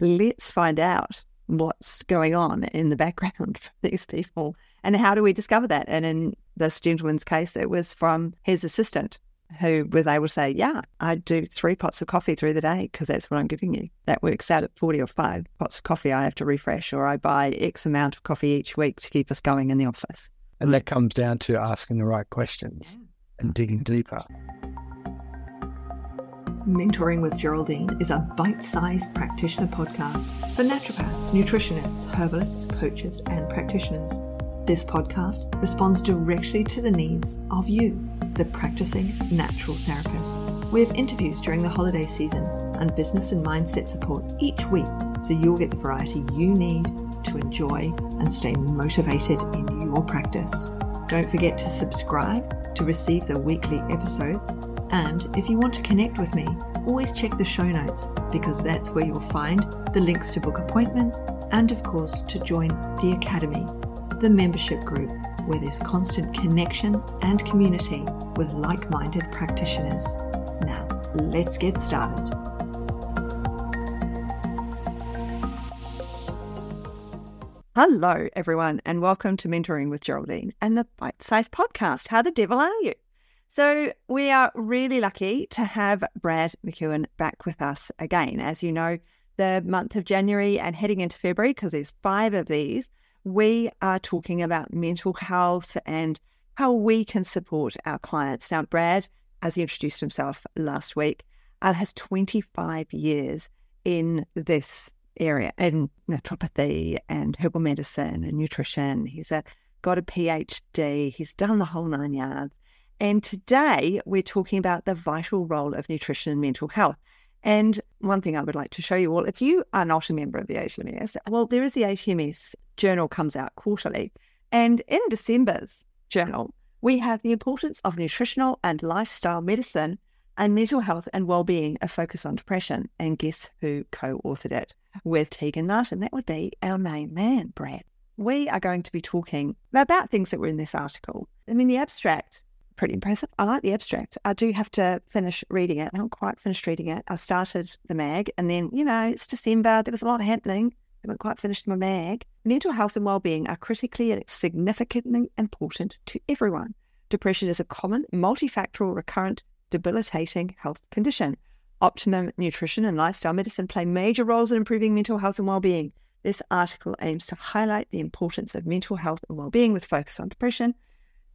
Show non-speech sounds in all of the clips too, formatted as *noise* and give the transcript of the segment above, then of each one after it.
let's find out what's going on in the background *laughs* for these people and how do we discover that? And in this gentleman's case, it was from his assistant who was able to say, Yeah, I do three pots of coffee through the day because that's what I'm giving you. That works out at 40 or five pots of coffee I have to refresh, or I buy X amount of coffee each week to keep us going in the office. And that comes down to asking the right questions yeah. and digging deeper. Mentoring with Geraldine is a bite sized practitioner podcast for naturopaths, nutritionists, herbalists, coaches, and practitioners. This podcast responds directly to the needs of you, the practicing natural therapist. We have interviews during the holiday season and business and mindset support each week so you'll get the variety you need to enjoy and stay motivated in your practice. Don't forget to subscribe to receive the weekly episodes. And if you want to connect with me, always check the show notes because that's where you'll find the links to book appointments and, of course, to join the Academy the membership group where there's constant connection and community with like minded practitioners. Now, let's get started. Hello, everyone, and welcome to Mentoring with Geraldine and the Bite Size Podcast. How the devil are you? So, we are really lucky to have Brad McEwen back with us again. As you know, the month of January and heading into February, because there's five of these, we are talking about mental health and how we can support our clients. Now, Brad, as he introduced himself last week, uh, has 25 years in this area in naturopathy and herbal medicine and nutrition. He's a, got a PhD, he's done the whole nine yards. And today we're talking about the vital role of nutrition and mental health. And one thing I would like to show you all, if you are not a member of the HMS, well, there is the HMS journal comes out quarterly. And in December's journal, we have the importance of nutritional and lifestyle medicine and mental health and well-being, a focus on depression. And guess who co-authored it with Tegan Martin? That would be our main man, Brad. We are going to be talking about things that were in this article. I mean, the abstract pretty impressive. I like the abstract. I do have to finish reading it. I haven't quite finished reading it. I started the mag and then, you know, it's December. There was a lot happening. I haven't quite finished my mag. Mental health and well-being are critically and significantly important to everyone. Depression is a common, multifactorial, recurrent, debilitating health condition. Optimum nutrition and lifestyle medicine play major roles in improving mental health and well-being. This article aims to highlight the importance of mental health and well-being with focus on depression,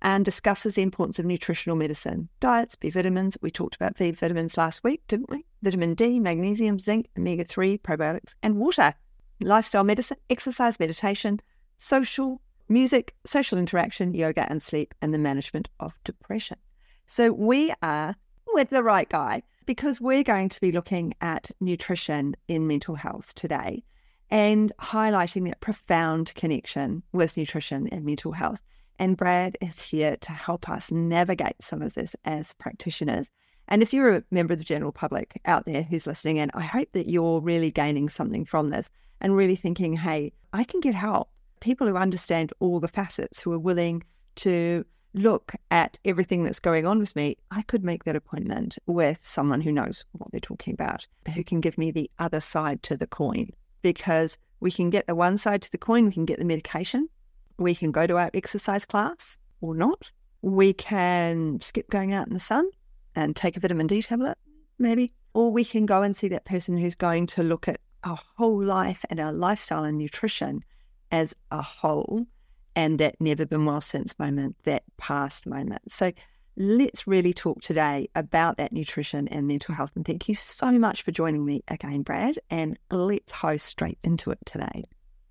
and discusses the importance of nutritional medicine, diets, B vitamins. We talked about B vitamins last week, didn't we? Vitamin D, magnesium, zinc, omega 3, probiotics, and water. Lifestyle medicine, exercise, meditation, social, music, social interaction, yoga, and sleep, and the management of depression. So we are with the right guy because we're going to be looking at nutrition in mental health today and highlighting that profound connection with nutrition and mental health. And Brad is here to help us navigate some of this as practitioners. And if you're a member of the general public out there who's listening in, I hope that you're really gaining something from this and really thinking, hey, I can get help. People who understand all the facets, who are willing to look at everything that's going on with me, I could make that appointment with someone who knows what they're talking about, who can give me the other side to the coin. Because we can get the one side to the coin, we can get the medication, we can go to our exercise class or not. We can skip going out in the sun and take a vitamin D tablet, maybe. Or we can go and see that person who's going to look at our whole life and our lifestyle and nutrition as a whole and that never been well since moment, that past moment. So let's really talk today about that nutrition and mental health. And thank you so much for joining me again, Brad. And let's host straight into it today.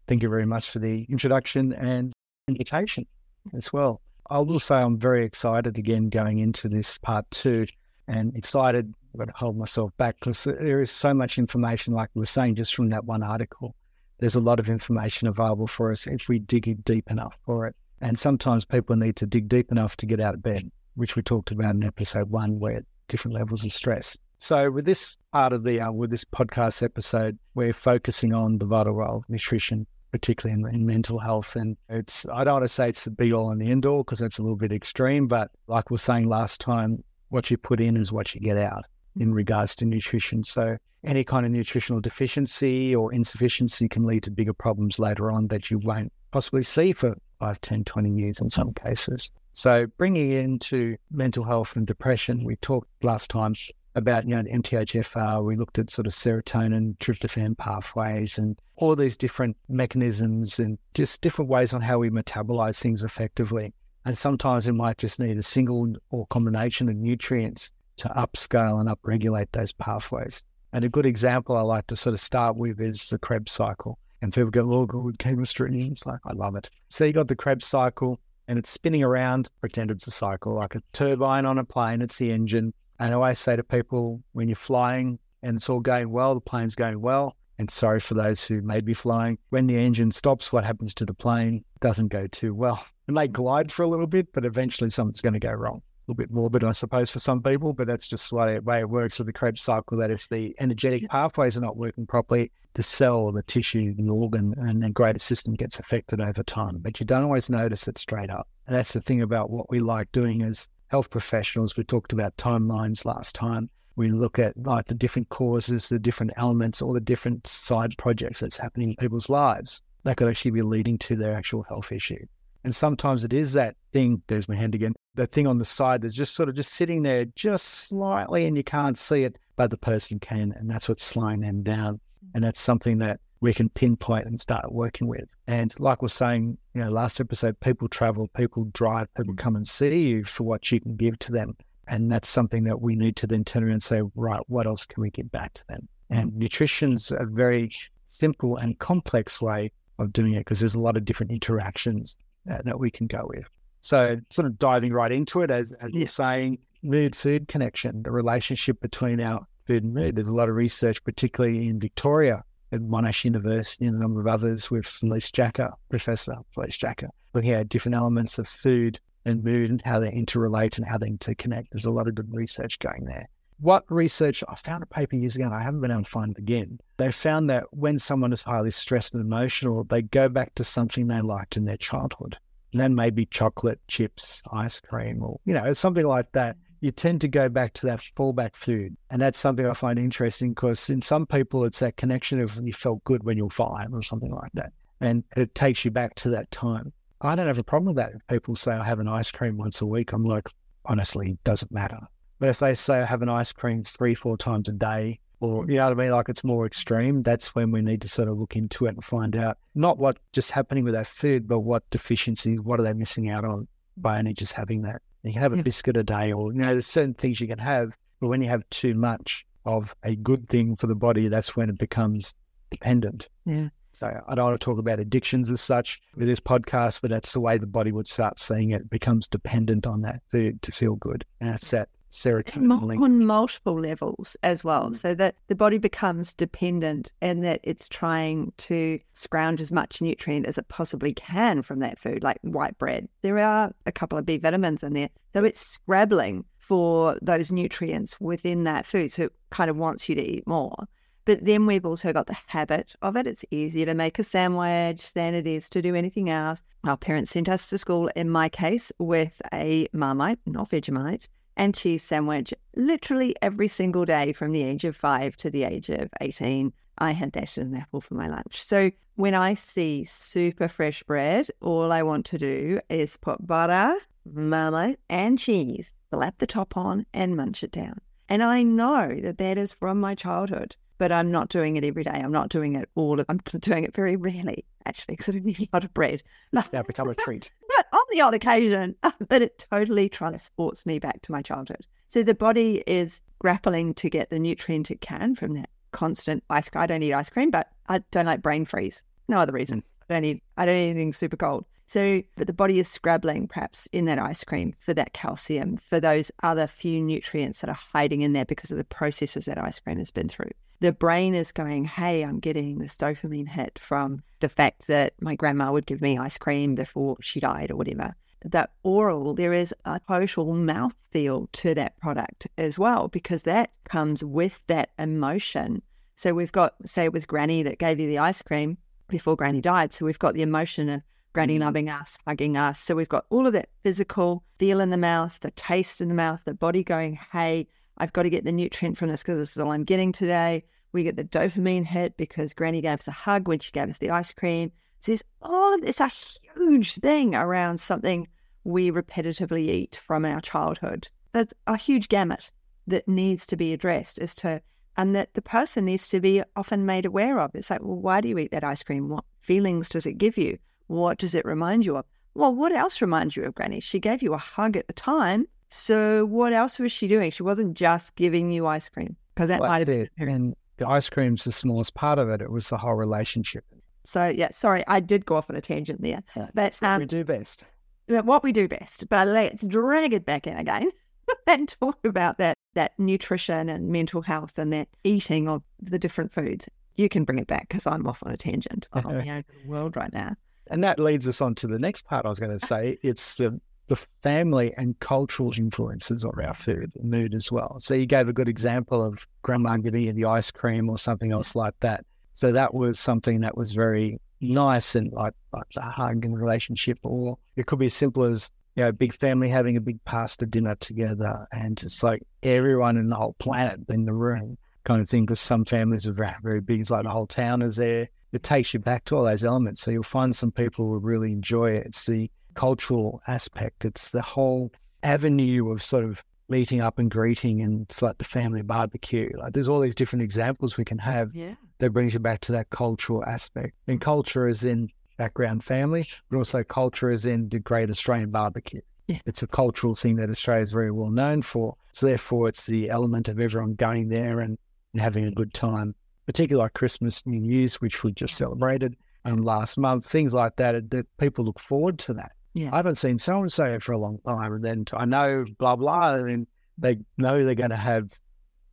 Thank you very much for the introduction and invitation as well. I will say I'm very excited again going into this part two and excited. I've got to hold myself back because there is so much information, like we were saying, just from that one article. There's a lot of information available for us if we dig deep enough for it. And sometimes people need to dig deep enough to get out of bed, which we talked about in episode one, where different levels of stress. So with this part of the, uh, with this podcast episode, we're focusing on the vital role of nutrition particularly in, in, mental health. And it's, I don't want to say it's the be all and the end all because that's a little bit extreme, but like we were saying last time, what you put in is what you get out. in regards to nutrition. So any kind of nutritional deficiency or insufficiency can lead to bigger problems later on that you won't possibly see for 5, 10, 20 years in some cases. So bringing into mental health and depression, we talked last time about you know MTHFR. We looked at sort of serotonin, tryptophan pathways, and all these different mechanisms and just different ways on how we metabolize things effectively. And sometimes we might just need a single or combination of nutrients to upscale and upregulate those pathways. And a good example I like to sort of start with is the Krebs cycle. And people go, oh, good chemistry. And it's like, I love it. So you got the Krebs cycle and it's spinning around, pretend it's a cycle, like a turbine on a plane, it's the engine. And I always say to people, when you're flying and it's all going well, the plane's going well. And sorry for those who may be flying. When the engine stops, what happens to the plane? Doesn't go too well. It may glide for a little bit, but eventually something's going to go wrong A little bit morbid, I suppose, for some people, but that's just the way, it works with the Krebs cycle. That if the energetic pathways are not working properly, the cell, the tissue, the organ, and the greater system gets affected over time. But you don't always notice it straight up. And that's the thing about what we like doing as health professionals. We talked about timelines last time. We look at like the different causes, the different elements, all the different side projects that's happening in people's lives that could actually be leading to their actual health issue. And sometimes it is that thing, there's my hand again, that thing on the side that's just sort of just sitting there just slightly and you can't see it, but the person can. And that's what's slowing them down. And that's something that we can pinpoint and start working with. And like we're saying, you know, last episode, people travel, people drive, people mm. come and see you for what you can give to them. And that's something that we need to then turn around and say, right, what else can we give back to them? And nutrition's a very simple and complex way of doing it because there's a lot of different interactions that, that we can go with. So, sort of diving right into it, as, as you're saying, mood food connection, the relationship between our food and mood. There's a lot of research, particularly in Victoria at Monash University and a number of others with Felice Jacka, Professor Felice Jacka, looking at different elements of food and mood and how they interrelate and how they interconnect. There's a lot of good research going there. What research, I found a paper years ago and I haven't been able to find it again. They found that when someone is highly stressed and emotional, they go back to something they liked in their childhood. And then maybe chocolate, chips, ice cream, or, you know, something like that. You tend to go back to that fallback food. And that's something I find interesting because in some people, it's that connection of you felt good when you're five or something like that. And it takes you back to that time. I don't have a problem with that. If people say I have an ice cream once a week, I'm like, honestly, it doesn't matter. But if they say I have an ice cream three, four times a day, or you know what I mean, like it's more extreme, that's when we need to sort of look into it and find out not what just happening with that food, but what deficiencies, what are they missing out on by only just having that. You can have a biscuit a day, or you know, there's certain things you can have, but when you have too much of a good thing for the body, that's when it becomes dependent. Yeah. So I don't want to talk about addictions as such with this podcast, but that's the way the body would start seeing it. it becomes dependent on that food to feel good. And it's that serotonin on multiple levels as well, mm. so that the body becomes dependent and that it's trying to scrounge as much nutrient as it possibly can from that food, like white bread. There are a couple of B vitamins in there, so it's scrabbling for those nutrients within that food. So it kind of wants you to eat more. But then we've also got the habit of it. It's easier to make a sandwich than it is to do anything else. Our parents sent us to school, in my case, with a Marmite, not Vegemite, and cheese sandwich literally every single day from the age of five to the age of 18. I had that and an apple for my lunch. So when I see super fresh bread, all I want to do is put butter, marmite, and cheese, slap the top on, and munch it down. And I know that that is from my childhood, but I'm not doing it every day. I'm not doing it all. Of, I'm doing it very rarely, actually, because I don't need a lot of bread. It's now become a treat on the odd occasion, *laughs* but it totally transports me back to my childhood. So the body is grappling to get the nutrient it can from that constant ice cream. I don't eat ice cream, but I don't like brain freeze. No other reason. Mm. I don't eat, I don't eat anything super cold. So, but the body is scrabbling perhaps in that ice cream for that calcium, for those other few nutrients that are hiding in there because of the processes that ice cream has been through the brain is going, hey, I'm getting this dopamine hit from the fact that my grandma would give me ice cream before she died or whatever. That oral, there is a total mouth feel to that product as well, because that comes with that emotion. So we've got, say, it was Granny that gave you the ice cream before Granny died. So we've got the emotion of Granny loving us, hugging us. So we've got all of that physical feel in the mouth, the taste in the mouth, the body going, hey, I've got to get the nutrient from this because this is all I'm getting today. We get the dopamine hit because Granny gave us a hug when she gave us the ice cream. So there's all of this a huge thing around something we repetitively eat from our childhood. There's a huge gamut that needs to be addressed as to and that the person needs to be often made aware of. It's like, well, why do you eat that ice cream? What feelings does it give you? What does it remind you of? Well, what else reminds you of Granny? She gave you a hug at the time. So what else was she doing? She wasn't just giving you ice cream because that Well, might have been. And the ice cream's the smallest part of it. It was the whole relationship. So yeah, sorry, I did go off on a tangent there. But That's what um, we do best. what we do best. But let's drag it back in again *laughs* and talk about that that nutrition and mental health and that eating of the different foods. You can bring it back because I'm off on a tangent *laughs* on the world right now. And that leads us on to the next part I was going to say. It's the, the family and cultural influences of our food and mood as well. So you gave a good example of grandma giving you the ice cream or something else like that. So that was something that was very nice and like, like a hug and relationship. Or it could be as simple as, you know, a big family having a big pasta dinner together and it's like everyone in the whole planet in the room kind of thing. Because some families are very, very big. It's like the whole town is there it takes you back to all those elements. So you'll find some people will really enjoy it. It's the cultural aspect. It's the whole avenue of sort of meeting up and greeting, and it's like the family barbecue. Like there's all these different examples we can have Yeah. that brings you back to that cultural aspect. And culture is in background family, but also culture is in the Great Australian Barbecue. Yeah. It's a cultural thing that Australia is very well known for. So therefore, it's the element of everyone going there and, and having a good time particularly like Christmas, New Year's, which we just celebrated um, last month, things like that, that people look forward to that. Yeah. I haven't seen so and so for a long time, and then I know blah blah, and they know they're going to have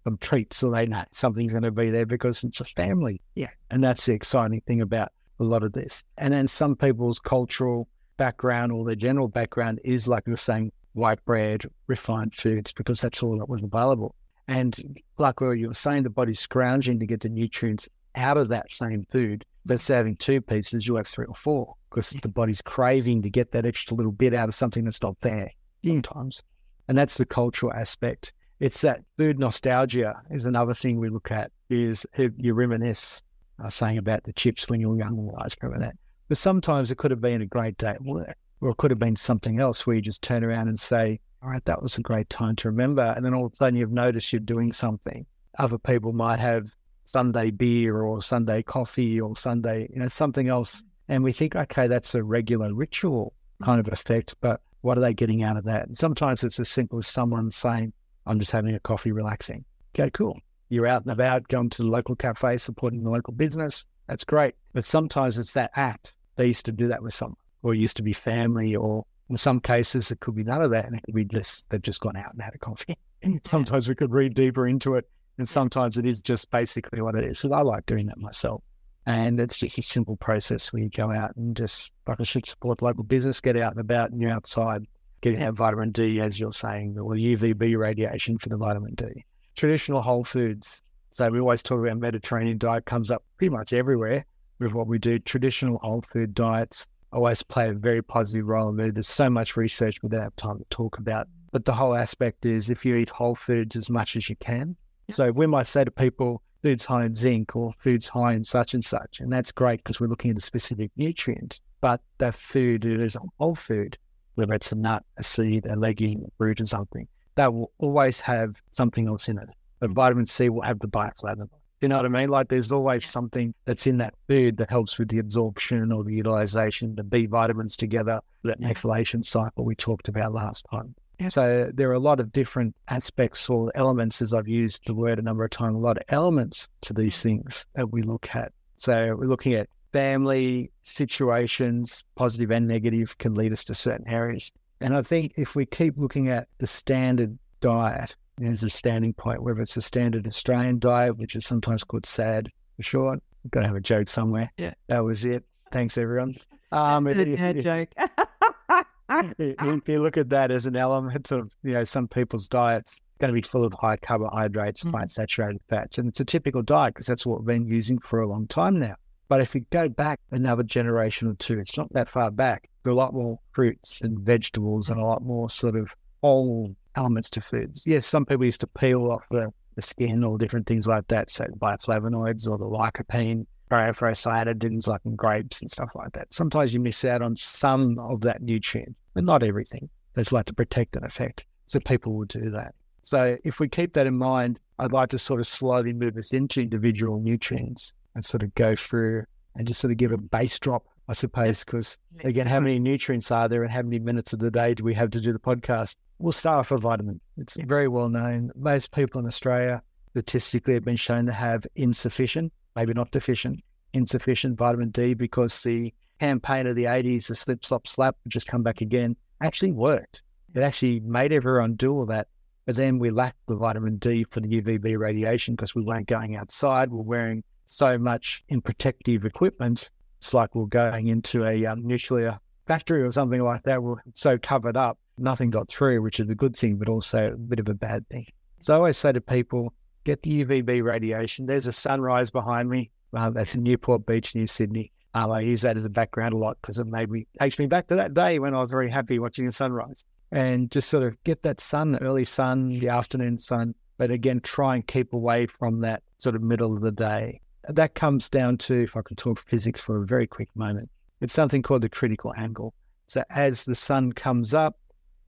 some treats, or they know something's going to be there because it's a family. Yeah. and that's the exciting thing about a lot of this. And then some people's cultural background or their general background is like you were saying, white bread, refined foods, because that's all that was available. And like what you were saying, the body's scrounging to get the nutrients out of that same food. But having two pieces, you have three or four because the body's craving to get that extra little bit out of something that's not there sometimes. And that's the cultural aspect. It's that food nostalgia is another thing we look at is you reminisce. Was saying about the chips when you were young the ice cream and that. But sometimes it could have been a great day at work or it could have been something else where you just turn around and say, all right, that was a great time to remember. And then all of a sudden you've noticed you're doing something. Other people might have Sunday beer or Sunday coffee or Sunday, you know, something else. And we think, okay, that's a regular ritual kind of effect, but what are they getting out of that? And sometimes it's as simple as someone saying, I'm just having a coffee, relaxing. Okay, cool. You're out and about, going to the local cafe, supporting the local business. That's great. But sometimes it's that act. They used to do that with someone, or it used to be family, or in some cases it could be none of that, and it could be just they've just gone out and had a coffee. *laughs* sometimes we could read deeper into it, and sometimes it is just basically what it is. So I like doing that myself, and it's just a simple process where you go out and just like I should support local business, get out and about, and you're outside getting that vitamin D, as you're saying, or UVB radiation for the vitamin D. Traditional whole foods. So we always talk about Mediterranean diet comes up pretty much everywhere with what we do. Traditional whole food diets always play a very positive role in it. There's so much research we don't have time to talk about. But the whole aspect is if you eat whole foods as much as you can. So we might say to people, foods high in zinc or foods high in such and such. And that's great because we're looking at a specific nutrient. But that food it is a whole food, whether it's a nut, a seed, a legume, a fruit, or something, that will always have something else in it. But mm. vitamin C will have the bioflavonoid. You know what I mean? Like there's always something that's in that food that helps with the absorption or the utilization, the B vitamins together, that methylation cycle we talked about last time. Yeah. So there are a lot of different aspects or elements, as I've used the word a number of times, a lot of elements to these things that we look at. So we're looking at family situations, positive and negative, can lead us to certain areas. And I think if we keep looking at the standard diet as a standing point, whether it's a standard Australian diet, which is sometimes called SAD for short, I've got to have a joke somewhere. Yeah. That was it. Thanks, everyone. Um, That's *laughs* if- a if- dad if- joke. if you look at that as an element of, you know, some people's diets going to be full of high carbohydrates, Mm. high saturated fats. And it's a typical diet because that's what we've been using for a long time now. But if you go back another generation or two, it's not that far back. There are a lot more fruits and vegetables and a lot more sort of whole elements to foods. Yes, some people used to peel off the, the skin or different things like that, so bioflavonoids or the lycopene, pyrophosphatidyls like in grapes and stuff like that. Sometimes you miss out on some of that nutrient, but not everything. There's like to protect an effect. So people will do that. So if we keep that in mind, I'd like to sort of slowly move us into individual nutrients and sort of go through and just sort of give a base drop, I suppose, because again, how many nutrients are there and how many minutes of the day do we have to do the podcast? We'll start off with vitamin. It's very well known. Most people in Australia statistically have been shown to have insufficient, maybe not deficient, insufficient vitamin D because the campaign of the 80s, the slip, slop, slap, just come back again, actually worked. It actually made everyone do all that. But then we lacked the vitamin D for the UVB radiation because we weren't going outside. We're wearing so much in protective equipment. It's like we're going into a um, nuclear factory or something like that. We're so covered up, nothing got through, which is a good thing, but also a bit of a bad thing. So I always say to people, get the UVB radiation. There's a sunrise behind me. Uh, that's in Newport Beach near Sydney. Um, I use that as a background a lot because it maybe takes me back to that day when I was very happy watching the sunrise and just sort of get that sun, early sun, the afternoon sun. But again, try and keep away from that sort of middle of the day that comes down to, if I can talk physics for a very quick moment, it's something called the critical angle. So as the sun comes up,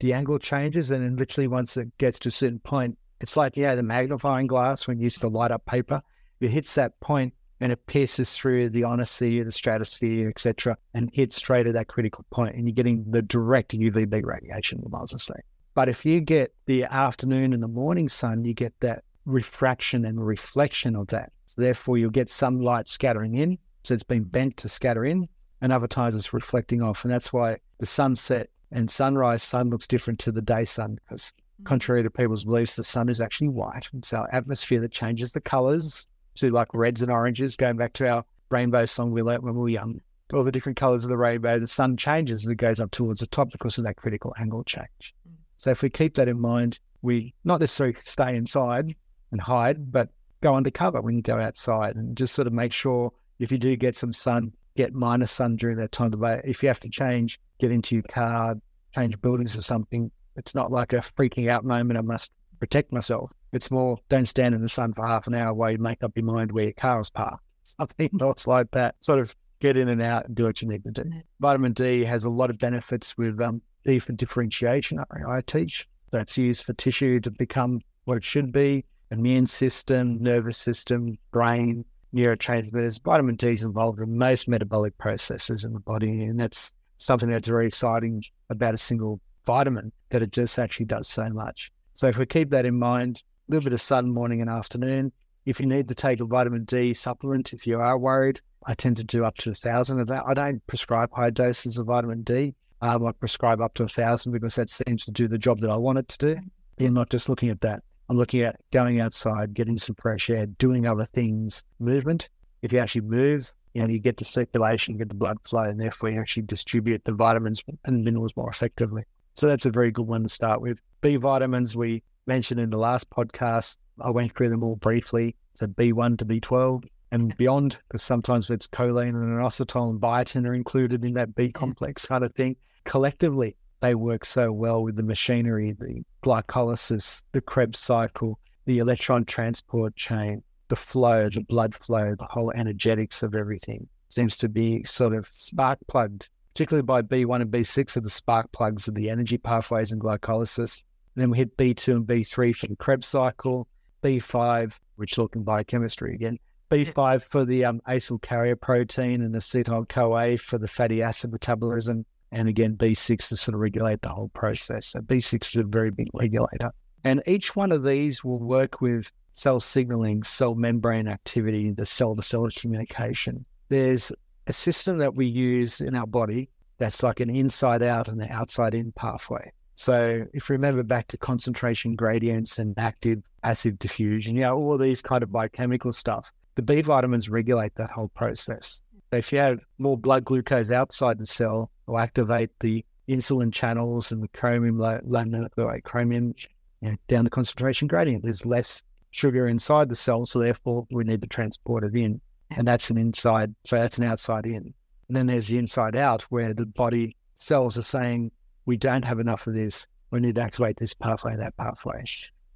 the angle changes, and then literally once it gets to a certain point, it's like yeah, the magnifying glass when you used to light up paper. It hits that point and it pierces through the ionosphere, the stratosphere, etc., and hits straight at that critical point, and you're getting the direct UVB radiation, the miles saying. But if you get the afternoon and the morning sun, you get that refraction and reflection of that. Therefore, you'll get some light scattering in. So it's been bent to scatter in, and other times it's reflecting off. And that's why the sunset and sunrise sun looks different to the day sun, because mm. contrary to people's beliefs, the sun is actually white. It's our atmosphere that changes the colors to like reds and oranges, going back to our rainbow song we learnt when we were young. All the different colors of the rainbow, the sun changes as it goes up towards the top because of that critical angle change. Mm. So if we keep that in mind, we not necessarily stay inside and hide, but go undercover when you go outside and just sort of make sure if you do get some sun, get minus sun during that time of day. If you have to change, get into your car, change buildings or something, it's not like a freaking out moment. I must protect myself. It's more don't stand in the sun for half an hour while you make up your mind where your car is parked. *laughs* Something else like that. Sort of get in and out and do what you need to do. Vitamin D has a lot of benefits with um, D for differentiation. I, I teach. That's used for tissue to become what it should be immune system, nervous system, brain, neurotransmitters. Vitamin D is involved in most metabolic processes in the body, and that's something that's very exciting about a single vitamin that it just actually does so much. So if we keep that in mind, a little bit of sun morning and afternoon. If you need to take a vitamin D supplement, if you are worried, I tend to do up to a thousand of that. I don't prescribe high doses of vitamin D. Um, I prescribe up to a thousand because that seems to do the job that I want it to do. You're not just looking at that. I'm looking at going outside, getting some fresh air, doing other things, movement. If you actually move, you know, you get the circulation, get the blood flow, and therefore you actually distribute the vitamins and minerals more effectively. So that's a very good one to start with. B vitamins we mentioned in the last podcast. I went through them all briefly. So B1 to B12 and beyond, because sometimes it's choline and inositol and biotin are included in that B complex kind of thing. Collectively, they work so well with the machinery, the glycolysis, the Krebs cycle, the electron transport chain, the flow, the blood flow, the whole energetics of everything seems to be sort of spark plugged, particularly by B1 and B6 are the spark plugs of the energy pathways and glycolysis. And then we hit B2 and B3 for the Krebs cycle, B5, which talking biochemistry again, B5 for the um, acyl carrier protein and acetyl CoA for the fatty acid metabolism, and again, B6 to sort of regulate the whole process. So B6 is a very big regulator. And each one of these will work with cell signaling, cell membrane activity, the cell to cell communication. There's a system that we use in our body that's like an inside out and an outside in pathway. So if you remember back to concentration gradients and active passive diffusion, you know, all these kind of biochemical stuff, the B vitamins regulate that whole process. If you have more blood glucose outside the cell, will activate the insulin channels and the chromium, the chromium you know, down the concentration gradient. There's less sugar inside the cell, so therefore we need to transport it in. And that's an inside, so that's an outside in. And then there's the inside out, where the body cells are saying, we don't have enough of this. We need to activate this pathway, that pathway.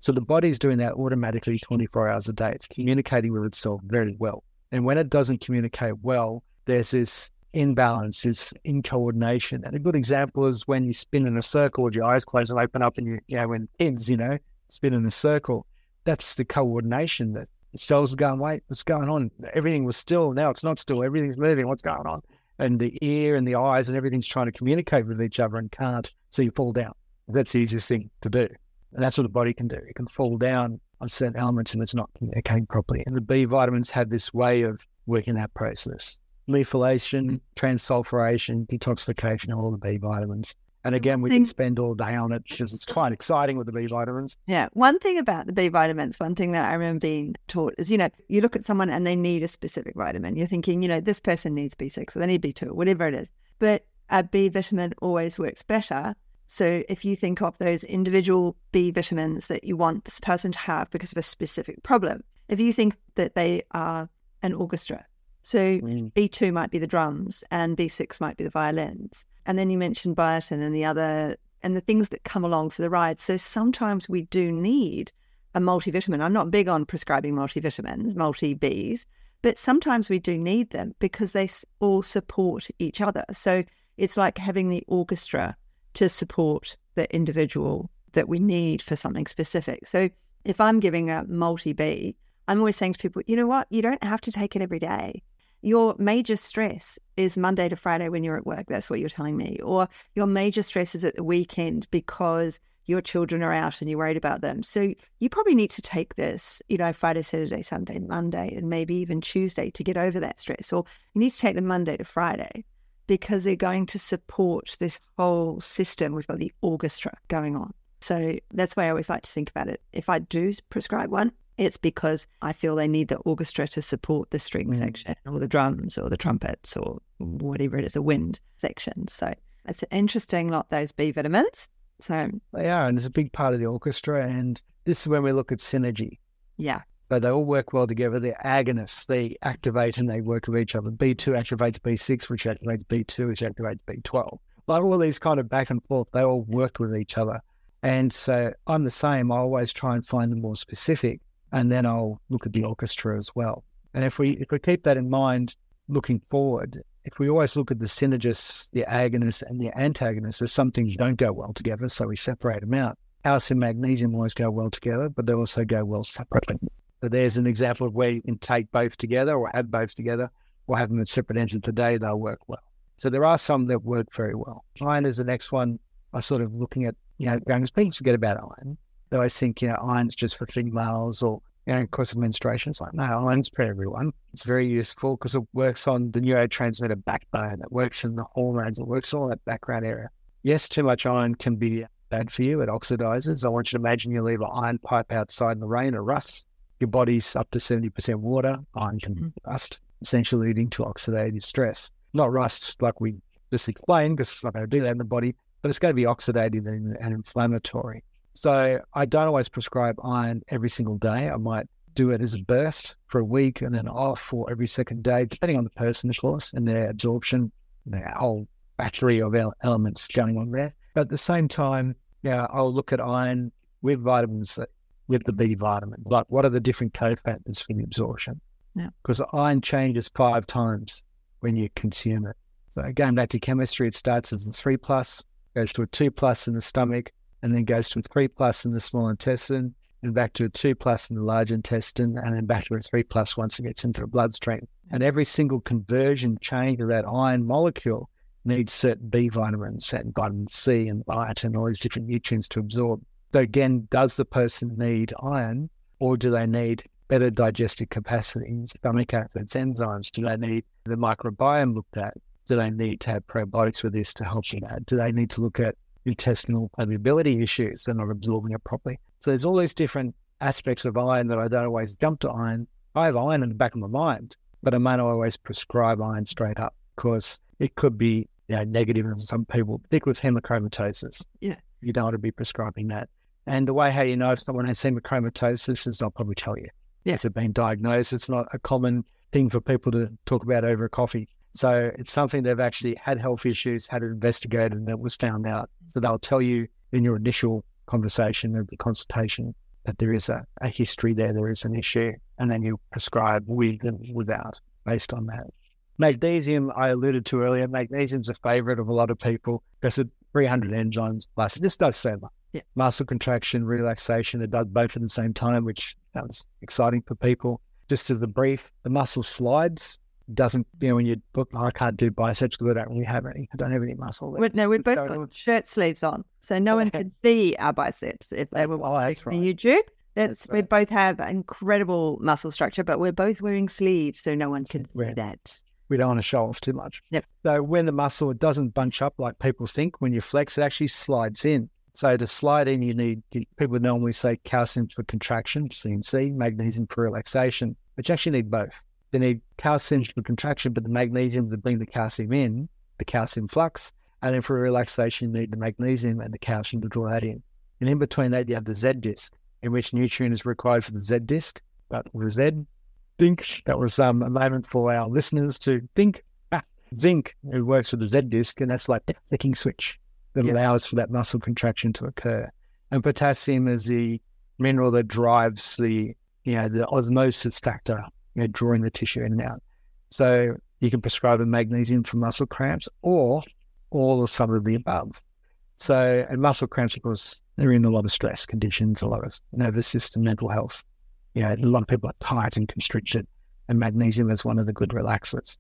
So the body's doing that automatically 24 hours a day. It's communicating with itself very well. And when it doesn't communicate well, there's this imbalance, this incoordination. And a good example is when you spin in a circle with your eyes closed and open up and you, you know, when kids, you know, spin in a circle, that's the coordination that cells are going, wait, what's going on? Everything was still. Now it's not still. Everything's moving. What's going on? And the ear and the eyes and everything's trying to communicate with each other and can't. So you fall down. That's the easiest thing to do. And that's what the body can do. It can fall down on certain elements and it's not communicating properly. And the B vitamins have this way of working that process. Methylation, mm-hmm. transsulfuration, detoxification, all the B vitamins. And again, we can spend all day on it because it's quite exciting with the B vitamins. Yeah. One thing about the B vitamins, one thing that I remember being taught is, you know, you look at someone and they need a specific vitamin. You're thinking, you know, this person needs B6 or they need B2 or whatever it is. But a B vitamin always works better. So if you think of those individual B vitamins that you want this person to have because of a specific problem, if you think that they are an orchestra, so mm. B2 might be the drums and B6 might be the violins and then you mentioned biotin and the other and the things that come along for the ride. So sometimes we do need a multivitamin. I'm not big on prescribing multivitamins, multi Bs, but sometimes we do need them because they all support each other. So it's like having the orchestra to support the individual that we need for something specific. So if I'm giving a multi B, I'm always saying to people, you know what? You don't have to take it every day your major stress is Monday to Friday when you're at work. That's what you're telling me. Or your major stress is at the weekend because your children are out and you're worried about them. So you probably need to take this, you know, Friday, Saturday, Sunday, Monday, and maybe even Tuesday to get over that stress. Or you need to take them Monday to Friday because they're going to support this whole system. We've got the orchestra going on. So that's why I always like to think about it. If I do prescribe one, it's because I feel they need the orchestra to support the string mm. section or the drums or the trumpets or whatever it is, the wind section. So it's an interesting lot, those B vitamins. So they are, and it's a big part of the orchestra. And this is when we look at synergy. Yeah. So they all work well together. They're agonists. They activate and they work with each other. B2 activates B6, which activates B2, which activates B12. Like all these kind of back and forth, they all work with each other. And so I'm the same. I always try and find the more specific and then I'll look at the orchestra as well. And if we if we keep that in mind looking forward, if we always look at the synergists, the agonists, and the antagonists, there's some things don't go well together, so we separate them out. Calcium, and magnesium always go well together, but they also go well separately. So there's an example of where you can take both together or have both together or have them in separate engines today, they'll work well. So there are some that work very well. Iron is the next one. I am sort of looking at, you know, going, people forget about iron. Though I think, you know, iron's just for females or, you know, of course of menstruation. It's like, no, iron's for everyone. It's very useful because it works on the neurotransmitter backbone. It works in the hormones. It works all that background area. Yes, too much iron can be bad for you. It oxidizes. I want you to imagine you leave an iron pipe outside in the rain, it rusts. Your body's up to 70% water. Iron can mm-hmm. rust, essentially leading to oxidative stress. Not rust like we just explained, because it's not going to do that in the body, but it's going to be oxidative and, and inflammatory. So I don't always prescribe iron every single day. I might do it as a burst for a week and then off for every second day, depending on the person, of course, and their absorption, their whole battery of elements going on there. But at the same time, yeah, I'll look at iron with vitamins, with the B vitamins. Like, what are the different cofactors for the absorption? Yeah. Because iron changes five times when you consume it. So going back to chemistry, it starts as a three plus, goes to a two plus in the stomach, and then goes to a three plus in the small intestine, and back to a two plus in the large intestine, and then back to a three plus once it gets into the bloodstream. And every single conversion change of that iron molecule needs certain B vitamins and vitamin C and biotin, all these different nutrients to absorb. So again, does the person need iron or do they need better digestive capacity, stomach acids, enzymes? Do they need the microbiome looked at? Do they need to have probiotics with this to help you that? Do they need to look at intestinal permeability issues. They're not absorbing it properly. So there's all these different aspects of iron that I don't always jump to iron. I have iron in the back of my mind, but I may not always prescribe iron straight up because it could be you know, negative in some people, particularly with hemochromatosis. Yeah. You don't want to be prescribing that. And the way how you know if someone has hemochromatosis is I'll probably tell you. Yes, it's been diagnosed. It's not a common thing for people to talk about over a coffee. So it's something they've actually had health issues, had it investigated, and it was found out. So they'll tell you in your initial conversation of the consultation that there is a, a history there, there is an issue, and then you prescribe with and without based on that. Magnesium, I alluded to earlier, magnesium's a favorite of a lot of people because it 300 enzymes plus. It just does so much. Yeah. Muscle contraction, relaxation, it does both at the same time, which sounds exciting for people. Just as a brief, the muscle slides. Doesn't, you know, when you book, oh, I can't do biceps because I don't really have any. I don't have any muscle. we no, we've both got shirt sleeves on, so no one can see our biceps if they were Oh, that's right. YouTube. That's, That's we both have incredible muscle structure, but we're both wearing sleeves, so no one can see that. we don't want to show off too much. Yep. So when the muscle doesn't bunch up like people think, when you flex, it actually slides in. So to slide in, you need people normally say calcium for contraction, CNC, magnesium for relaxation, but you actually need both. They need calcium for contraction, but the magnesium to bring the calcium in, the calcium flux, and then for relaxation, you need the magnesium and the calcium to draw that in. And in between that, you have the Z disc, in which nutrient is required for the Z disc, but with a Z think that was um, a moment for our listeners to think. Ah, zinc, it works with the Z disc, and that's like the flicking switch that Yeah. allows for that muscle contraction to occur. And potassium is the mineral that drives the you know the osmosis factor, you know, drawing the tissue in and out. So you can prescribe a magnesium for muscle cramps or all or some of the above. So and muscle cramps, of course, they're in a lot of stress conditions, a lot of nervous system, mental health you know, a lot of people are tight and constricted, and magnesium is one of the good relaxers.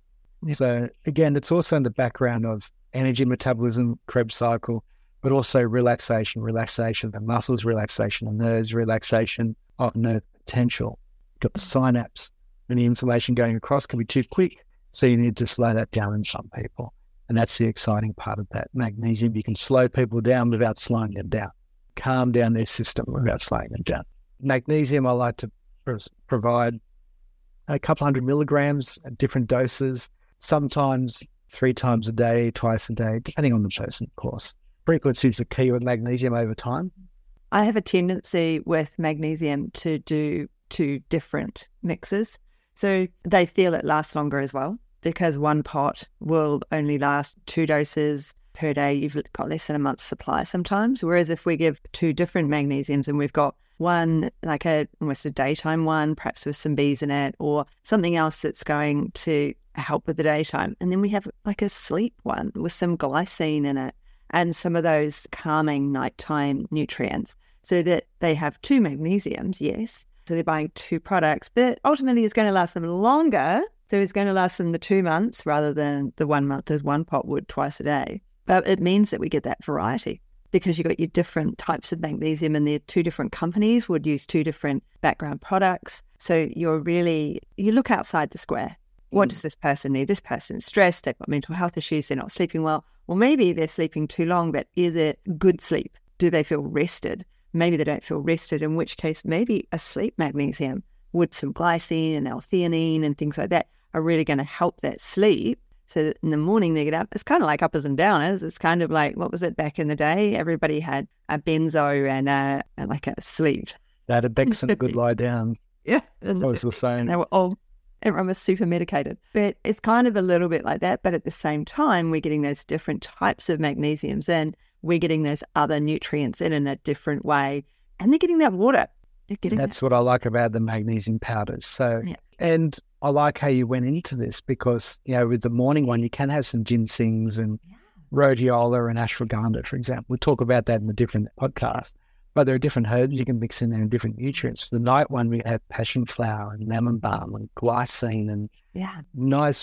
So again, it's also in the background of energy metabolism, Krebs cycle, but also relaxation, relaxation of the muscles, relaxation of nerves, relaxation of nerve potential. You've Got the synapse, and the information going across can be too quick, so you need to slow that down in some people. And that's the exciting part of that magnesium. You can slow people down without slowing them down, calm down their system without slowing them down magnesium I like to provide a couple hundred milligrams at different doses, sometimes three times a day, twice a day, depending on the person, of course. Frequency is the key with magnesium over time. I have a tendency with magnesium to do two different mixes. So they feel it lasts longer as well because one pot will only last two doses per day. You've got less than a month's supply sometimes. Whereas if we give two different magnesiums and we've got one, like a almost a daytime one, perhaps with some bees in it, or something else that's going to help with the daytime. And then we have like a sleep one with some glycine in it and some of those calming nighttime nutrients so that they have two magnesiums, yes. So they're buying two products, but ultimately it's going to last them longer. So it's going to last them the two months rather than the one month as one pot would twice a day. But it means that we get that variety because you've got your different types of magnesium and they're two different companies would use two different background products. So you're really, you look outside the square. What mm. does this person need? This person's stressed, they've got mental health issues, they're not sleeping well. Or maybe they're sleeping too long, but is it good sleep? Do they feel rested? Maybe they don't feel rested, in which case maybe a sleep magnesium with some glycine and L-theanine and things like that are really going to help that sleep. So in the morning they get up. It's kind of like uppers and downers. It's kind of like what was it back in the day? Everybody had a benzo and, a, and like a sleep. They had a Bex and a good lie down. Yeah, and That was the same. they were all everyone was super medicated. But it's kind of a little bit like that. But at the same time, we're getting those different types of magnesiums and we're getting those other nutrients in in a different way. And they're getting that water. They're getting that. That's what I like about the magnesium powders. So, Yeah. and I like how you went into this because, you know, with the morning one, you can have some ginsengs and rhodiola and ashwagandha, for example. We'll talk about that in a different podcast. But there are different herbs you can mix in there and different nutrients. For the night one, we have passion flower and lemon balm and glycine and Yeah. nice,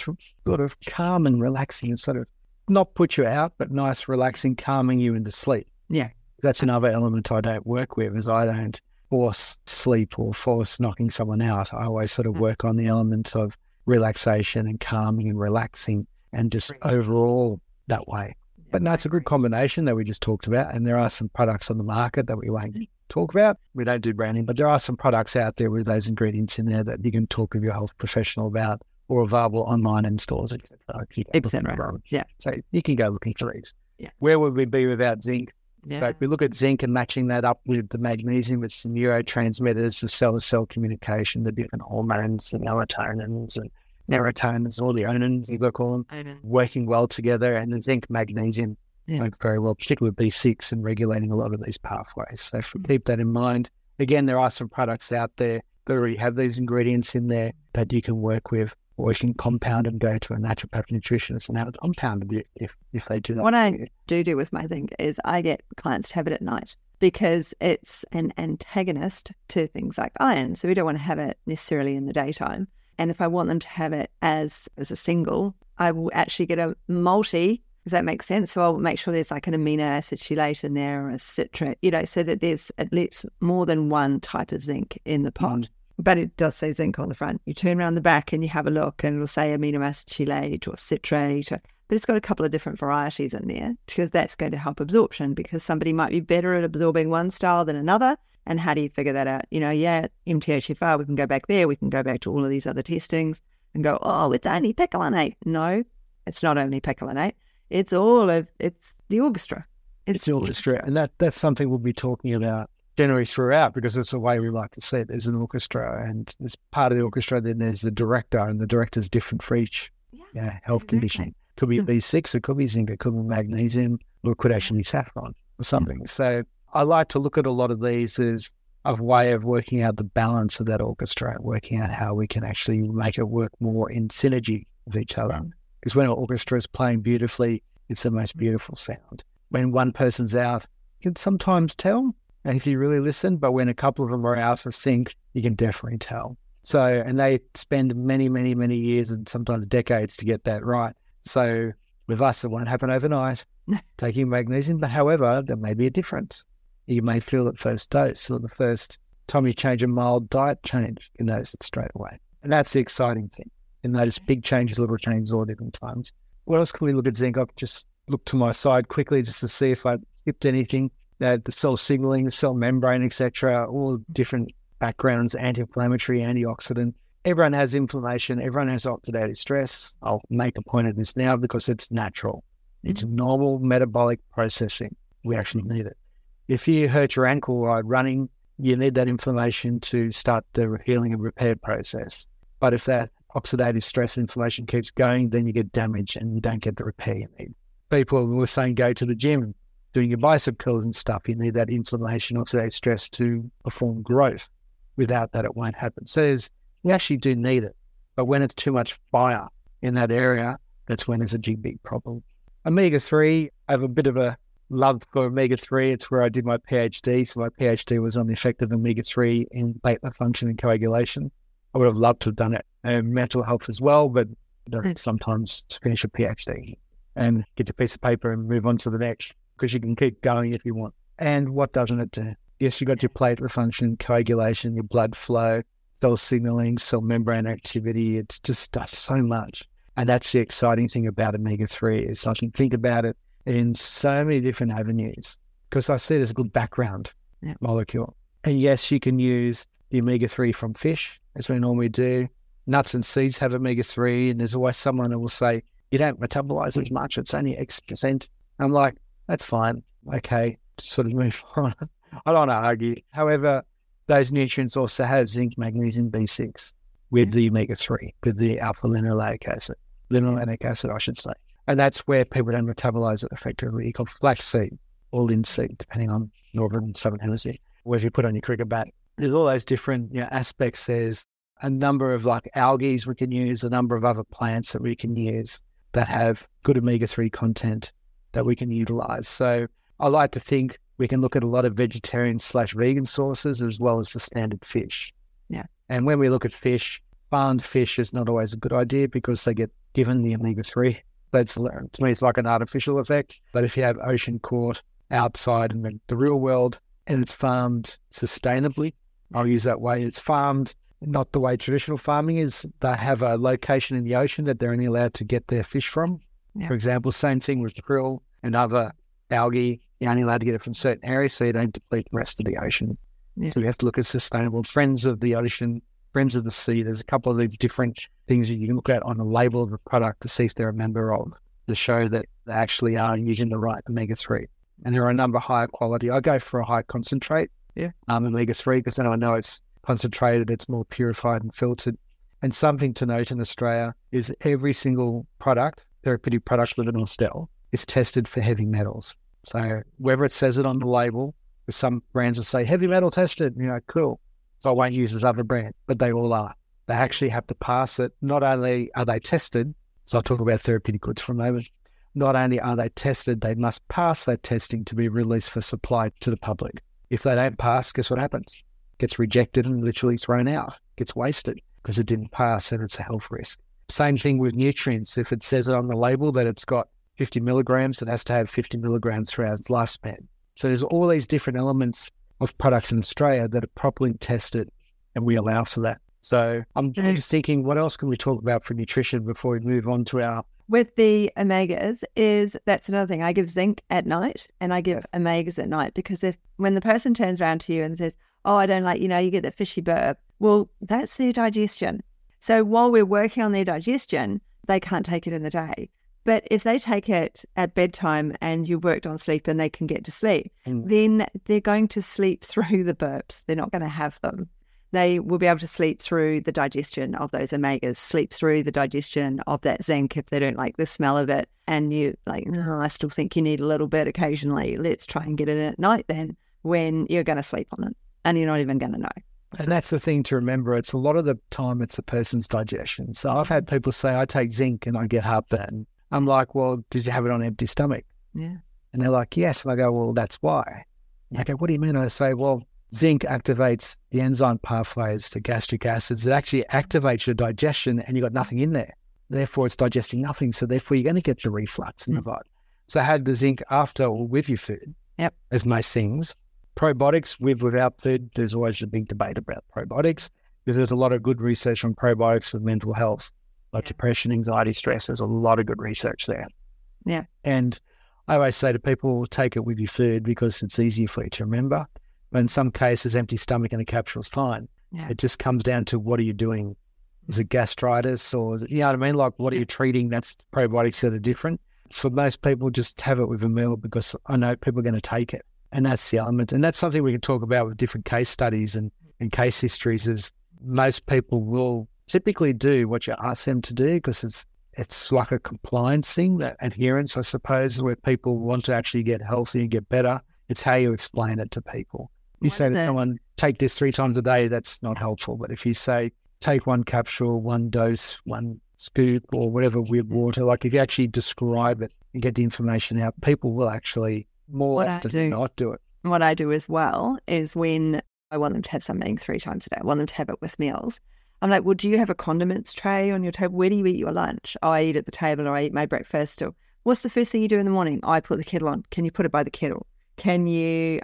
sort of calm and relaxing and sort of not put you out, but nice, relaxing, calming you into sleep. Yeah. That's another element I don't work with is I don't force sleep or force knocking someone out. I always sort of Mm. work on the elements of relaxation and calming and relaxing and just overall that way. But no, it's a good combination that we just talked about. And there are some products on the market that we won't talk about. We don't do branding, but there are some products out there with those ingredients in there that you can talk with your health professional about or available online in stores, etc. if you go Et looking cetera. around. Yeah. So you can go looking for these. Yeah. Where would we be without zinc? Yeah. But we look at zinc and matching that up with the magnesium, with the neurotransmitters, the cell to cell communication, the different hormones, the melatoninins and serotonins, all the onins, you call them, working well together, and the zinc magnesium Yeah. work very well, particularly with B6 and regulating a lot of these pathways. So if we Mm. keep that in mind, again, there are some products out there that already have these ingredients in there that you can work with, or you can compound and go to a naturopath nutritionist and have it compounded if, if, they do that. What I do do with my zinc is I get clients to have it at night because it's an antagonist to things like iron. So we don't want to have it necessarily in the daytime. And if I want them to have it as as a single, I will actually get a multi, if that makes sense. So I'll make sure there's like an amino acid chelate in there or a citrate, you know, so that there's at least more than one type of zinc in the pot. Mm. But it does say zinc on the front. You turn around the back and you have a look and it'll say amino acid chelate or citrate or but it's got a couple of different varieties in there because that's going to help absorption because somebody might be better at absorbing one style than another. And how do you figure that out? You know, yeah, MTHFR, we can go back there, we can go back to all of these other testings and go, oh, it's only picolinate. No, it's not only picolinate. It's all of, it's the orchestra. It's the orchestra. And that, that's something we'll be talking about generally throughout because it's the way we like to see it. There's an orchestra and there's part of the orchestra, then there's the director, and the director's different for each Yeah, you know, health exactly. condition. Could be Hmm. B6, it could be zinc, it could be magnesium, or it could actually be saffron or something. So I like to look at a lot of these as a way of working out the balance of that orchestra, working out how we can actually make it work more in synergy with each other. Because when an orchestra is playing beautifully, it's the most beautiful sound. When one person's out, you can sometimes tell and if you really listen, but when a couple of them are out of sync, you can definitely tell. So, and they spend many, many, many years and sometimes decades to get that right. So, with us, it won't happen overnight, *laughs* taking magnesium. But however, there may be a difference. You may feel at first dose or the first time you change a mild diet change, you notice it straight away. And that's the exciting thing. You notice big changes, little changes all different times. What else can we look at zinc? I've just looked to my side quickly just to see if I skipped anything. The cell signaling, the cell membrane, etc., all different backgrounds, anti-inflammatory, antioxidant. Everyone has inflammation. Everyone has oxidative stress. I'll make a point of this now because it's natural. It's mm-hmm. normal metabolic processing. We actually need it. If you hurt your ankle while running, you need that inflammation to start the healing and repair process. But if that oxidative stress inflammation keeps going, then you get damage and you don't get the repair you need. People were saying go to the gym, doing your bicep curls and stuff. You need that inflammation, oxidative stress to perform growth. Without that, it won't happen. So there's, you actually do need it. But when it's too much fire in that area, that's when there's a big, big problem. Omega 3, I have a bit of a love for omega 3. It's where I did my PhD. So my PhD was on the effect of omega 3 in platelet function and coagulation. I would have loved to have done it in mental health as well, but sometimes to finish a PhD and get your piece of paper and move on to the next because you can keep going if you want. And what doesn't it do? Yes, you've got your platelet function, coagulation, your blood flow, cell signaling, cell membrane activity. It's just does so much. And that's the exciting thing about omega 3 is I can think about it in so many different avenues because I see it as a good background Yeah. molecule. And yes, you can use the omega 3 from fish, as we normally do. Nuts and seeds have omega 3, and there's always someone who will say, You don't metabolize as much, it's only X percent. I'm like, That's fine. Okay, sort of move *laughs* on. I don't want to argue. However, those nutrients also have zinc, magnesium, B6 with mm-hmm. the omega 3, with the alpha linoleic acid, linoleic acid, I should say. And that's where people don't metabolize it effectively. You got flaxseed or linseed, depending on northern and southern hemisphere, where you put on your cricket bat. There's all those different you know, aspects. There's a number of like algae we can use, a number of other plants that we can use that have good omega 3 content that we can utilize. So I like to think we can look at a lot of vegetarian slash vegan sources as well as the standard fish. Yeah. And when we look at fish, farmed fish is not always a good idea because they get given the omega 3. That's to me, it's like an artificial effect. But if you have ocean caught outside in the, the real world and it's farmed sustainably, I'll use that way. It's farmed not the way traditional farming is. They have a location in the ocean that they're only allowed to get their fish from. Yeah. For example, same thing with krill and other algae. You're only allowed to get it from certain areas, so you don't deplete the rest of the ocean. Yeah. So we have to look at sustainable friends of the ocean, friends of the sea. There's a couple of these different things that you can look at on the label of a product to see if they're a member of to show that they actually are using the right omega three. And there are a number of higher quality. I go for a high concentrate, Yeah. um, omega three because then I know it's concentrated, it's more purified and filtered. And something to note in Australia is every single product, therapeutic product with an AUST L, is tested for heavy metals. So whether it says it on the label, some brands will say heavy metal tested, you know, cool. So I won't use this other brand, but they all are. They actually have to pass it. Not only are they tested, so I'll talk about therapeutic goods for a moment. Not only are they tested, they must pass that testing to be released for supply to the public. If they don't pass, guess what happens? Gets rejected and literally thrown out, gets wasted because it didn't pass and it's a health risk. Same thing with nutrients. If it says it on the label that it's got 50 milligrams, it has to have 50 milligrams throughout its lifespan. So there's all these different elements of products in Australia that are properly tested and we allow for that. So I'm just thinking, what else can we talk about for nutrition before we move on to our with the omegas is that's another thing. I give zinc at night and I give omegas at night because if when the person turns around to you and says, Oh, I don't like, you know, you get the fishy burp, well, that's their digestion. So while we're working on their digestion, they can't take it in the day. But if they take it at bedtime and you worked on sleep and they can get to sleep, mm. then they're going to sleep *laughs* through the burps. They're not going to have them they will be able to sleep through the digestion of those omegas, sleep through the digestion of that zinc if they don't like the smell of it. And you like, no, I still think you need a little bit occasionally. Let's try and get it in at night then when you're going to sleep on it and you're not even going to know. And that's the thing to remember. It's a lot of the time it's a person's digestion. So I've had people say, I take zinc and I get heartburn. I'm like, well, did you have it on empty stomach? Yeah. And they're like, yes. And I go, well, that's why. Yeah. I go, what do you mean? I say, well, zinc activates the enzyme pathways to gastric acids. It actually activates your digestion and you've got nothing in there. Therefore, it's digesting nothing. So, therefore, you're going to get the reflux in mm. the gut. So, had the zinc after or with your food, yep. as most things. Probiotics with without food, there's always a big debate about probiotics because there's a lot of good research on probiotics with mental health, like yeah. depression, anxiety, stress. There's a lot of good research there. Yeah. And I always say to people, take it with your food because it's easier for you to remember. But in some cases, empty stomach and a capsule is fine. Yeah. It just comes down to what are you doing? Is it gastritis or is it, you know what I mean? Like what are you treating? That's probiotics that are different. For most people, just have it with a meal because I know people are going to take it. And that's the element. And that's something we can talk about with different case studies and, and case histories is most people will typically do what you ask them to do because it's it's like a compliance thing, that adherence, I suppose, where people want to actually get healthy and get better. It's how you explain it to people you say to someone, take this three times a day, that's not helpful. But if you say, take one capsule, one dose, one scoop, or whatever with water, like if you actually describe it and get the information out, people will actually more what often do, not do it. What I do as well is when I want them to have something three times a day, I want them to have it with meals. I'm like, well, do you have a condiments tray on your table? Where do you eat your lunch? Oh, I eat at the table or I eat my breakfast. Or what's the first thing you do in the morning? I put the kettle on. Can you put it by the kettle? Can you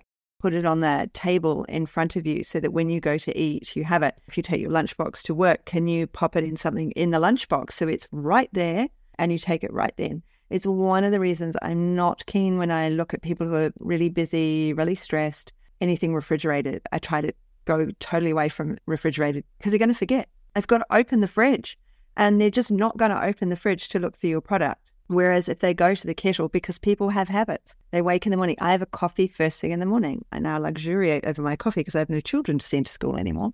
put it on the table in front of you so that when you go to eat, you have it. If you take your lunchbox to work, can you pop it in something in the lunchbox so it's right there and you take it right then? It's one of the reasons I'm not keen when I look at people who are really busy, really stressed, anything refrigerated. I try to go totally away from refrigerated because they're going to forget. They've got to open the fridge and they're just not going to open the fridge to look for your product. Whereas if they go to the kettle, because people have habits, they wake in the morning. I have a coffee first thing in the morning. I now luxuriate over my coffee because I have no children to send to school anymore.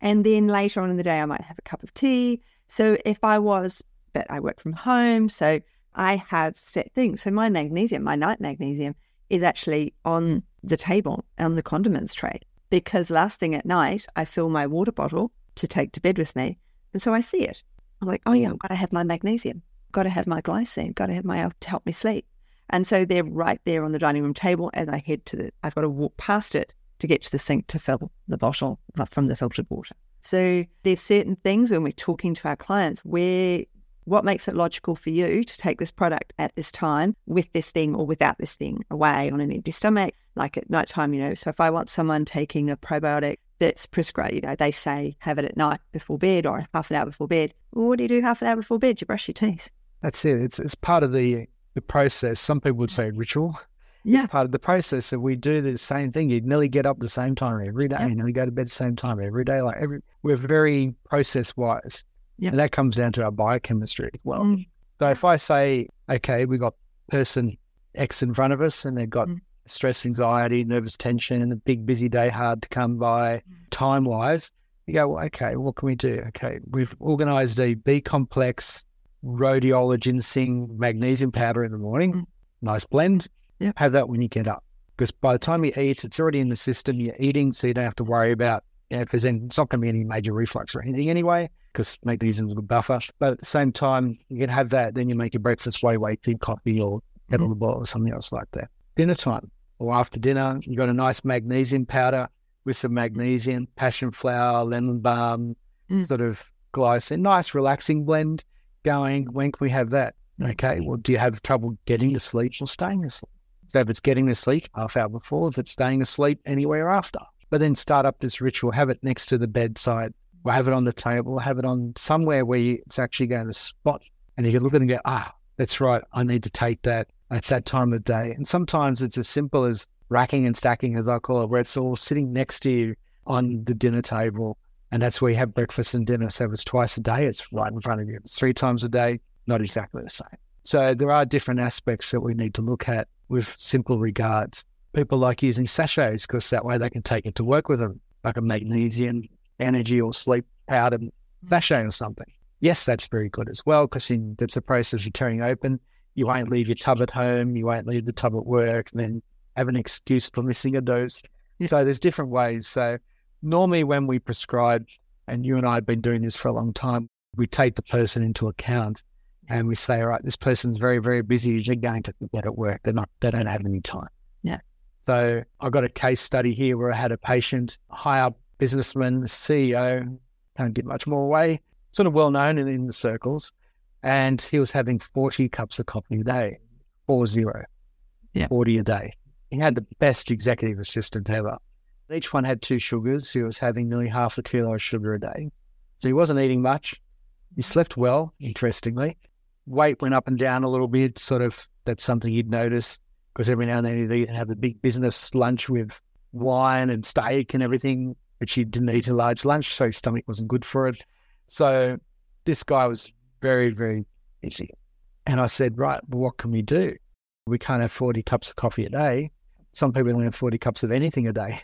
And then later on in the day, I might have a cup of tea. So if I was, but I work from home, so I have set things. So my magnesium, my night magnesium, is actually on mm. the table on the condiments tray because last thing at night, I fill my water bottle to take to bed with me. And so I see it. I'm like, oh yeah, mm. I've got to have my magnesium got to have my glycine, got to have my uh, to help me sleep. And so they're right there on the dining room table, and I head to the. I've got to walk past it to get to the sink to fill the bottle uh, from the filtered water. So there's certain things when we're talking to our clients where what makes it logical for you to take this product at this time with this thing or without this thing away on an empty stomach, like at nighttime, you know. So if I want someone taking a probiotic that's prescribed, you know, they say have it at night before bed or half an hour before bed. Well, what do you do half an hour before bed? You brush your teeth. That's it. It's it's part of the the process. Some people would say ritual. Yeah. It's part of the process that we do the same thing. You nearly get up the same time every day. Yep. You nearly go to bed the same time every day. Like every we're very process wise. Yeah. And that comes down to our biochemistry as well. Mm. So if I say, okay, we got person X in front of us and they've got mm. stress, anxiety, nervous tension, and a big busy day hard to come by mm. time wise, you go, well, okay, what can we do? Okay, we've organized a B complex rhodiola ginseng magnesium powder in the morning. Mm. nice blend. Yeah. Have that when you get up. Because by the time you eat, it's already in the system. You're eating, so you don't have to worry about you know, if there's it's not going to be any major reflux or anything anyway, because magnesium is a good buffer. But at the same time, you can have that, then you make your breakfast way, way tea, coffee or kettle Mm-hmm. the boil or something else like that. Dinner time or after dinner, you've got a nice magnesium powder with some magnesium, passion flower, lemon balm, Mm. sort of glycine, nice relaxing blend going. When can we have that? Okay, well, do you have trouble getting to sleep or staying asleep? So if it's getting to sleep half hour before, if it's staying asleep anywhere after. But then start up this ritual, have it next to the bedside, or have it on the table, have it on somewhere where you, it's actually going to spot. And you can look at it and go, ah, that's right, I need to take that. It's that time of day. And sometimes it's as simple as racking and stacking, as I call it, where it's all sitting next to you on the dinner table. And that's where you have breakfast and dinner. So it's twice a day, it's right in front of you. It's three times a day, not exactly the same. So there are different aspects that we need to look at with simple regards. People like using sachets because that way they can take it to work with them, like a magnesium, energy, or sleep powder sachet or something. Yes, that's very good as well because it's a process of tearing open. You won't leave your tub at home, you won't leave the tub at work, and then have an excuse for missing a dose. So there's different ways. So normally when we prescribe, and you and I have been doing this for a long time, we take the person into account and we say, all right, this person's very, very busy. They're going to get at work. They're not, they don't have any time. So I got a case study here where I had a patient, high up businessman, CEO, can't get much more away, sort of well known in, in the circles. And he was having 40 cups of coffee a day, four zero, Yeah. 40 a day. He had the best executive assistant ever. Each one had two sugars. He was having nearly half a kilo of sugar a day. So he wasn't eating much. He slept well, interestingly. Weight went up and down a little bit, sort of that's something you'd notice because every now and then and have a big business lunch with wine and steak and everything, but he didn't eat a large lunch, so his stomach wasn't good for it. So this guy was very, very busy. And I said, right, well, what can we do? We can't have 40 cups of coffee a day. Some people only have 40 cups of anything a day.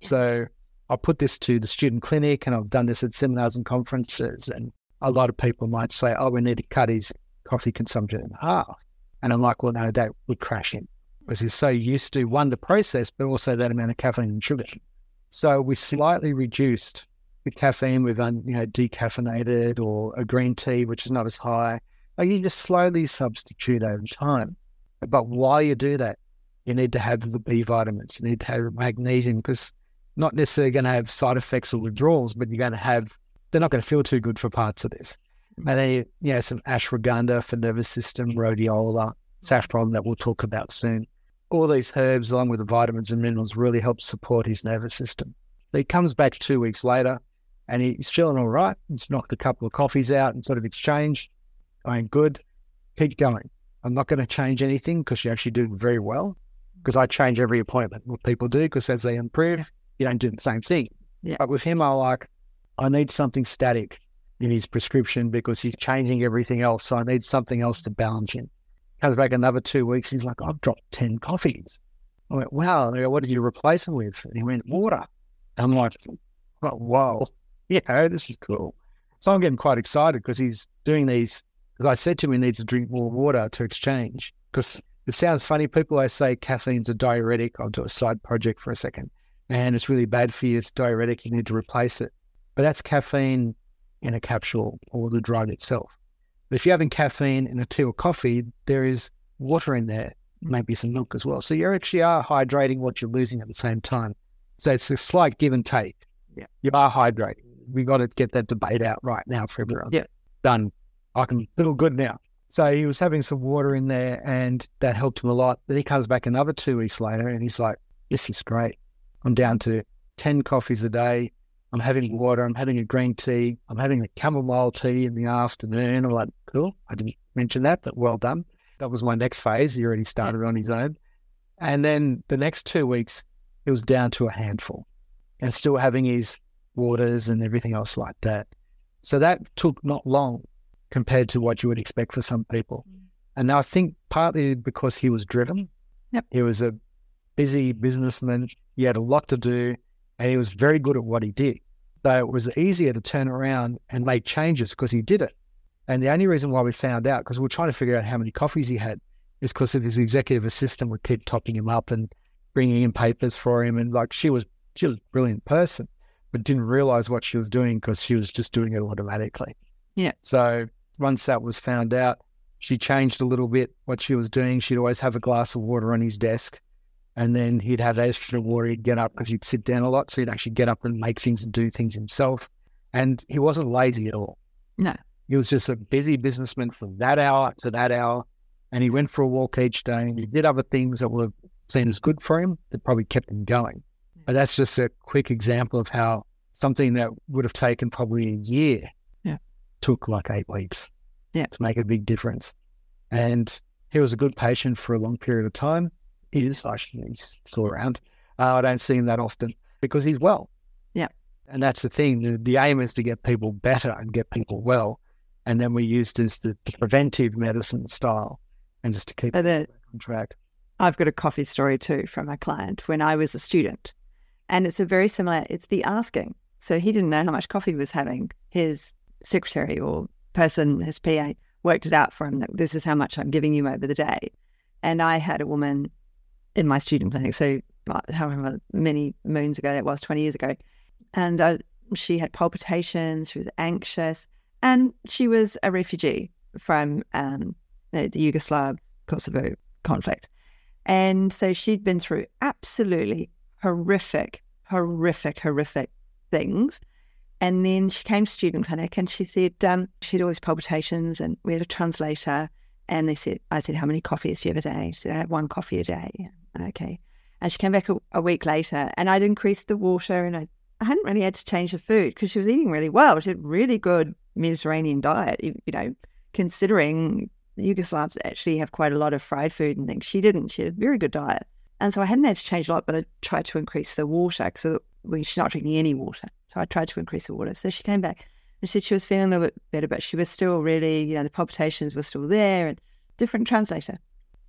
So I put this to the student clinic and I've done this at seminars and conferences. And a lot of people might say, oh, we need to cut his coffee consumption in half. And I'm like, well, no, that would crash him because he's so used to one, the process, but also that amount of caffeine and sugar. So we slightly reduced the caffeine with, un, um, you know, decaffeinated or a green tea, which is not as high. Like you just slowly substitute over time. But while you do that, you need to have the B vitamins, you need to have magnesium because not necessarily going to have side effects or withdrawals, but you're going to have, they're not going to feel too good for parts of this. And then, you you know, some ashwagandha for nervous system, rhodiola, saffron that we'll talk about soon. All these herbs, along with the vitamins and minerals, really help support his nervous system. He comes back two weeks later and he's feeling all right. He's knocked a couple of coffees out and sort of exchanged. I'm good. Keep going. I'm not going to change anything because you're actually doing very well. Because I change every appointment, what people do, because as they improve, you don't do the same thing. Yeah. But with him, I like, I need something static in his prescription because he's changing everything else. So I need something else to balance him. Comes back another two weeks. He's like, I've dropped 10 coffees. I went, wow. And I go, what did you replace them with? And he went, water. And I'm like, oh, whoa. Yeah, this is cool. So I'm getting quite excited because he's doing these. Because I said to him, he needs to drink more water to exchange. Because it sounds funny. People always say caffeine's a diuretic. I'll do a side project for a second. And it's really bad for you. It's diuretic. You need to replace it. But that's caffeine in a capsule or the drug itself. But if you're having caffeine in a tea or coffee, there is water in there, maybe some milk as well. So you actually are hydrating what you're losing at the same time. So it's a slight give and take. Yeah. You are hydrating. We got to get that debate out right now for everyone. Yeah. Done. I can feel good now. So he was having some water in there and that helped him a lot. Then he comes back another two weeks later and he's like, this is great. I'm down to 10 coffees a day. I'm having water. I'm having a green tea. I'm having a chamomile tea in the afternoon. I'm like, cool. I didn't mention that, but well done. That was my next phase. He already started on his own. And then the next two weeks, it was down to a handful and still having his waters and everything else like that. So that took not long compared to what you would expect for some people. Mm. And I think partly because he was driven. Yep. He was a busy businessman. He had a lot to do and he was very good at what he did. So it was easier to turn around and make changes because he did it. And the only reason why we found out, because we were trying to figure out how many coffees he had, is because of his executive assistant would keep topping him up and bringing in papers for him. And like she was, she was a brilliant person, but didn't realize what she was doing because she was just doing it automatically. Yeah. So once that was found out, she changed a little bit what she was doing. She'd always have a glass of water on his desk. And then he'd have extra water. He'd get up because he'd sit down a lot. So he'd actually get up and make things and do things himself. And he wasn't lazy at all. No. He was just a busy businessman from that hour to that hour. And he went for a walk each day and he did other things that were seen as good for him that probably kept him going. But that's just a quick example of how something that would have taken probably a year Yeah. took like eight weeks Yeah. to make a big difference. And he was a good patient for a long period of time. Is, I should, he's still around. Uh, I don't see him that often because he's well. Yeah. And that's the thing. The, the aim is to get people better and get people well. And then we use this the preventive medicine style and just to keep And then on track. I've got a coffee story too from a client when I was a student. And it's a very similar, it's the asking. So he didn't know how much coffee he was having. His secretary or person, his PA, worked it out for him that this is how much I'm giving you over the day. And I had a woman in my student clinic, so however many moons ago that was, 20 years ago. And uh, she had palpitations, she was anxious, and she was a refugee from um, the, the Yugoslav Kosovo conflict. And so she'd been through absolutely horrific, horrific, horrific things. And then she came to student clinic and she said um, she had all these palpitations and we had a translator. And they said, I said, how many coffees do you have a day? She said, I have one coffee a day. Okay. And she came back a, a week later and I'd increased the water and I, I hadn't really had to change the food because she was eating really well. She had really good Mediterranean diet, you know, considering Yugoslavs actually have quite a lot of fried food and things. She didn't. She had a very good diet. And so I hadn't had to change a lot, but I tried to increase the water because well, she's not drinking any water. So I tried to increase the water. So she came back and said she was feeling a little bit better, but she was still really, you know, the palpitations were still there and different translator.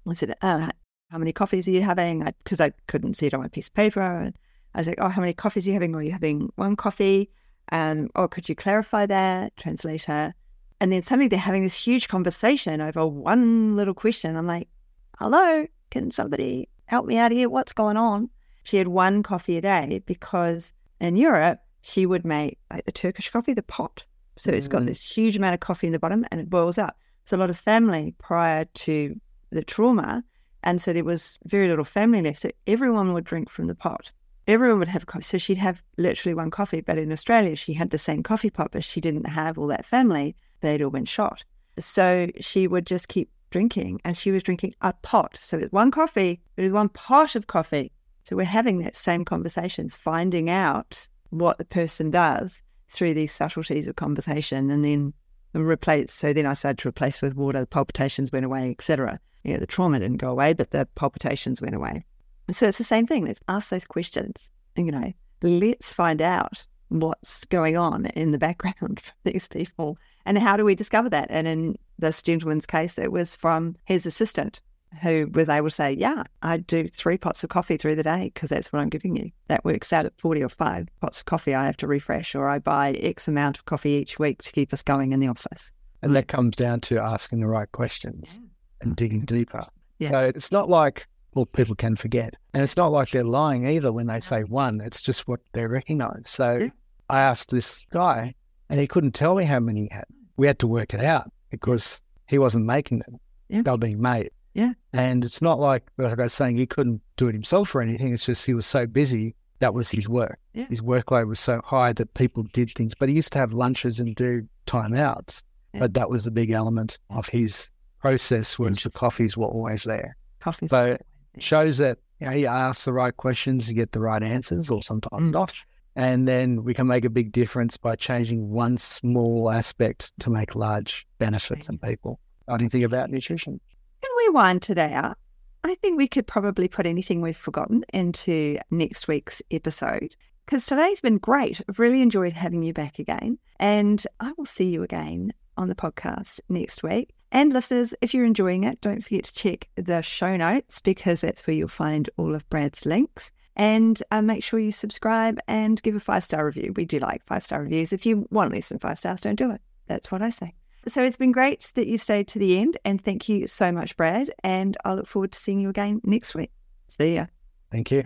I said, oh, how many coffees are you having? Because I, I, couldn't see it on my piece of paper. And I was like, oh, how many coffees are you having? Or are you having one coffee? Um, or could you clarify that? Translator. And then suddenly they're having this huge conversation over one little question. I'm like, hello, can somebody help me out here? What's going on? She had one coffee a day because in Europe, she would make like the Turkish coffee, the pot. So it's got this huge amount of coffee in the bottom and it boils up. So a lot of family prior to the trauma. And so there was very little family left. So everyone would drink from the pot. Everyone would have coffee. So she'd have literally one coffee. But in Australia, she had the same coffee pot, but she didn't have all that family. They'd all been shot. So she would just keep drinking and she was drinking a pot. So with one coffee, it was one pot of coffee. So we're having that same conversation, finding out what the person does through these subtleties of conversation and then replace. So then I started to replace with water, the palpitations went away, etc. You know, the trauma didn't go away, but the palpitations went away. So it's the same thing. Let's ask those questions. And, you know, let's find out what's going on in the background *laughs* for these people and how do we discover that? And in this gentleman's case, it was from his assistant who was able to say, Yeah, I do three pots of coffee through the day because that's what I'm giving you. That works out at 40 or five pots of coffee I have to refresh, or I buy X amount of coffee each week to keep us going in the office. And that comes down to asking the right questions Yeah. and digging deeper. Yeah. So it's not like, well, people can forget. And it's not like they're lying either when they say one. It's just what they recognize. So Yeah. I asked this guy, and he couldn't tell me how many he had. We had to work it out because he wasn't making them. Yeah. They were being made. Yeah. And it's not like, like I was saying, he couldn't do it himself or anything. It's just he was so busy. That was his work. Yeah. His workload was so high that people did things. But he used to have lunches and do timeouts. Yeah. But that was the big element of his process was the coffees were always there. Coffee. So it shows that you know, he asks the right questions to get the right answers, or sometimes Mm. not. And then we can make a big difference by changing one small aspect to make large benefits in people. I didn't think about nutrition. Can we wind today up? I think we could probably put anything we've forgotten into next week's episode because today's been great. I've really enjoyed having you back again. And I will see you again on the podcast next week. And listeners, if you're enjoying it, don't forget to check the show notes because that's where you'll find all of Brad's links. And uh, make sure you subscribe and give a five star review. We do like five star reviews. If you want less than five stars, don't do it. That's what I say. So it's been great that you stayed to the end. And thank you so much, Brad. And I look forward to seeing you again next week. See ya. Thank you.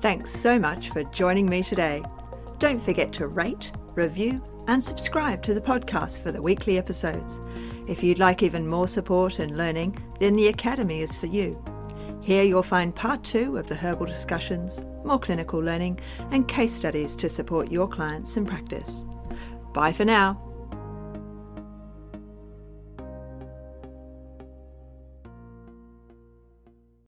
Thanks so much for joining me today. Don't forget to rate, review, and subscribe to the podcast for the weekly episodes. If you'd like even more support and learning, then the Academy is for you. Here you'll find part two of the herbal discussions, more clinical learning, and case studies to support your clients in practice. Bye for now.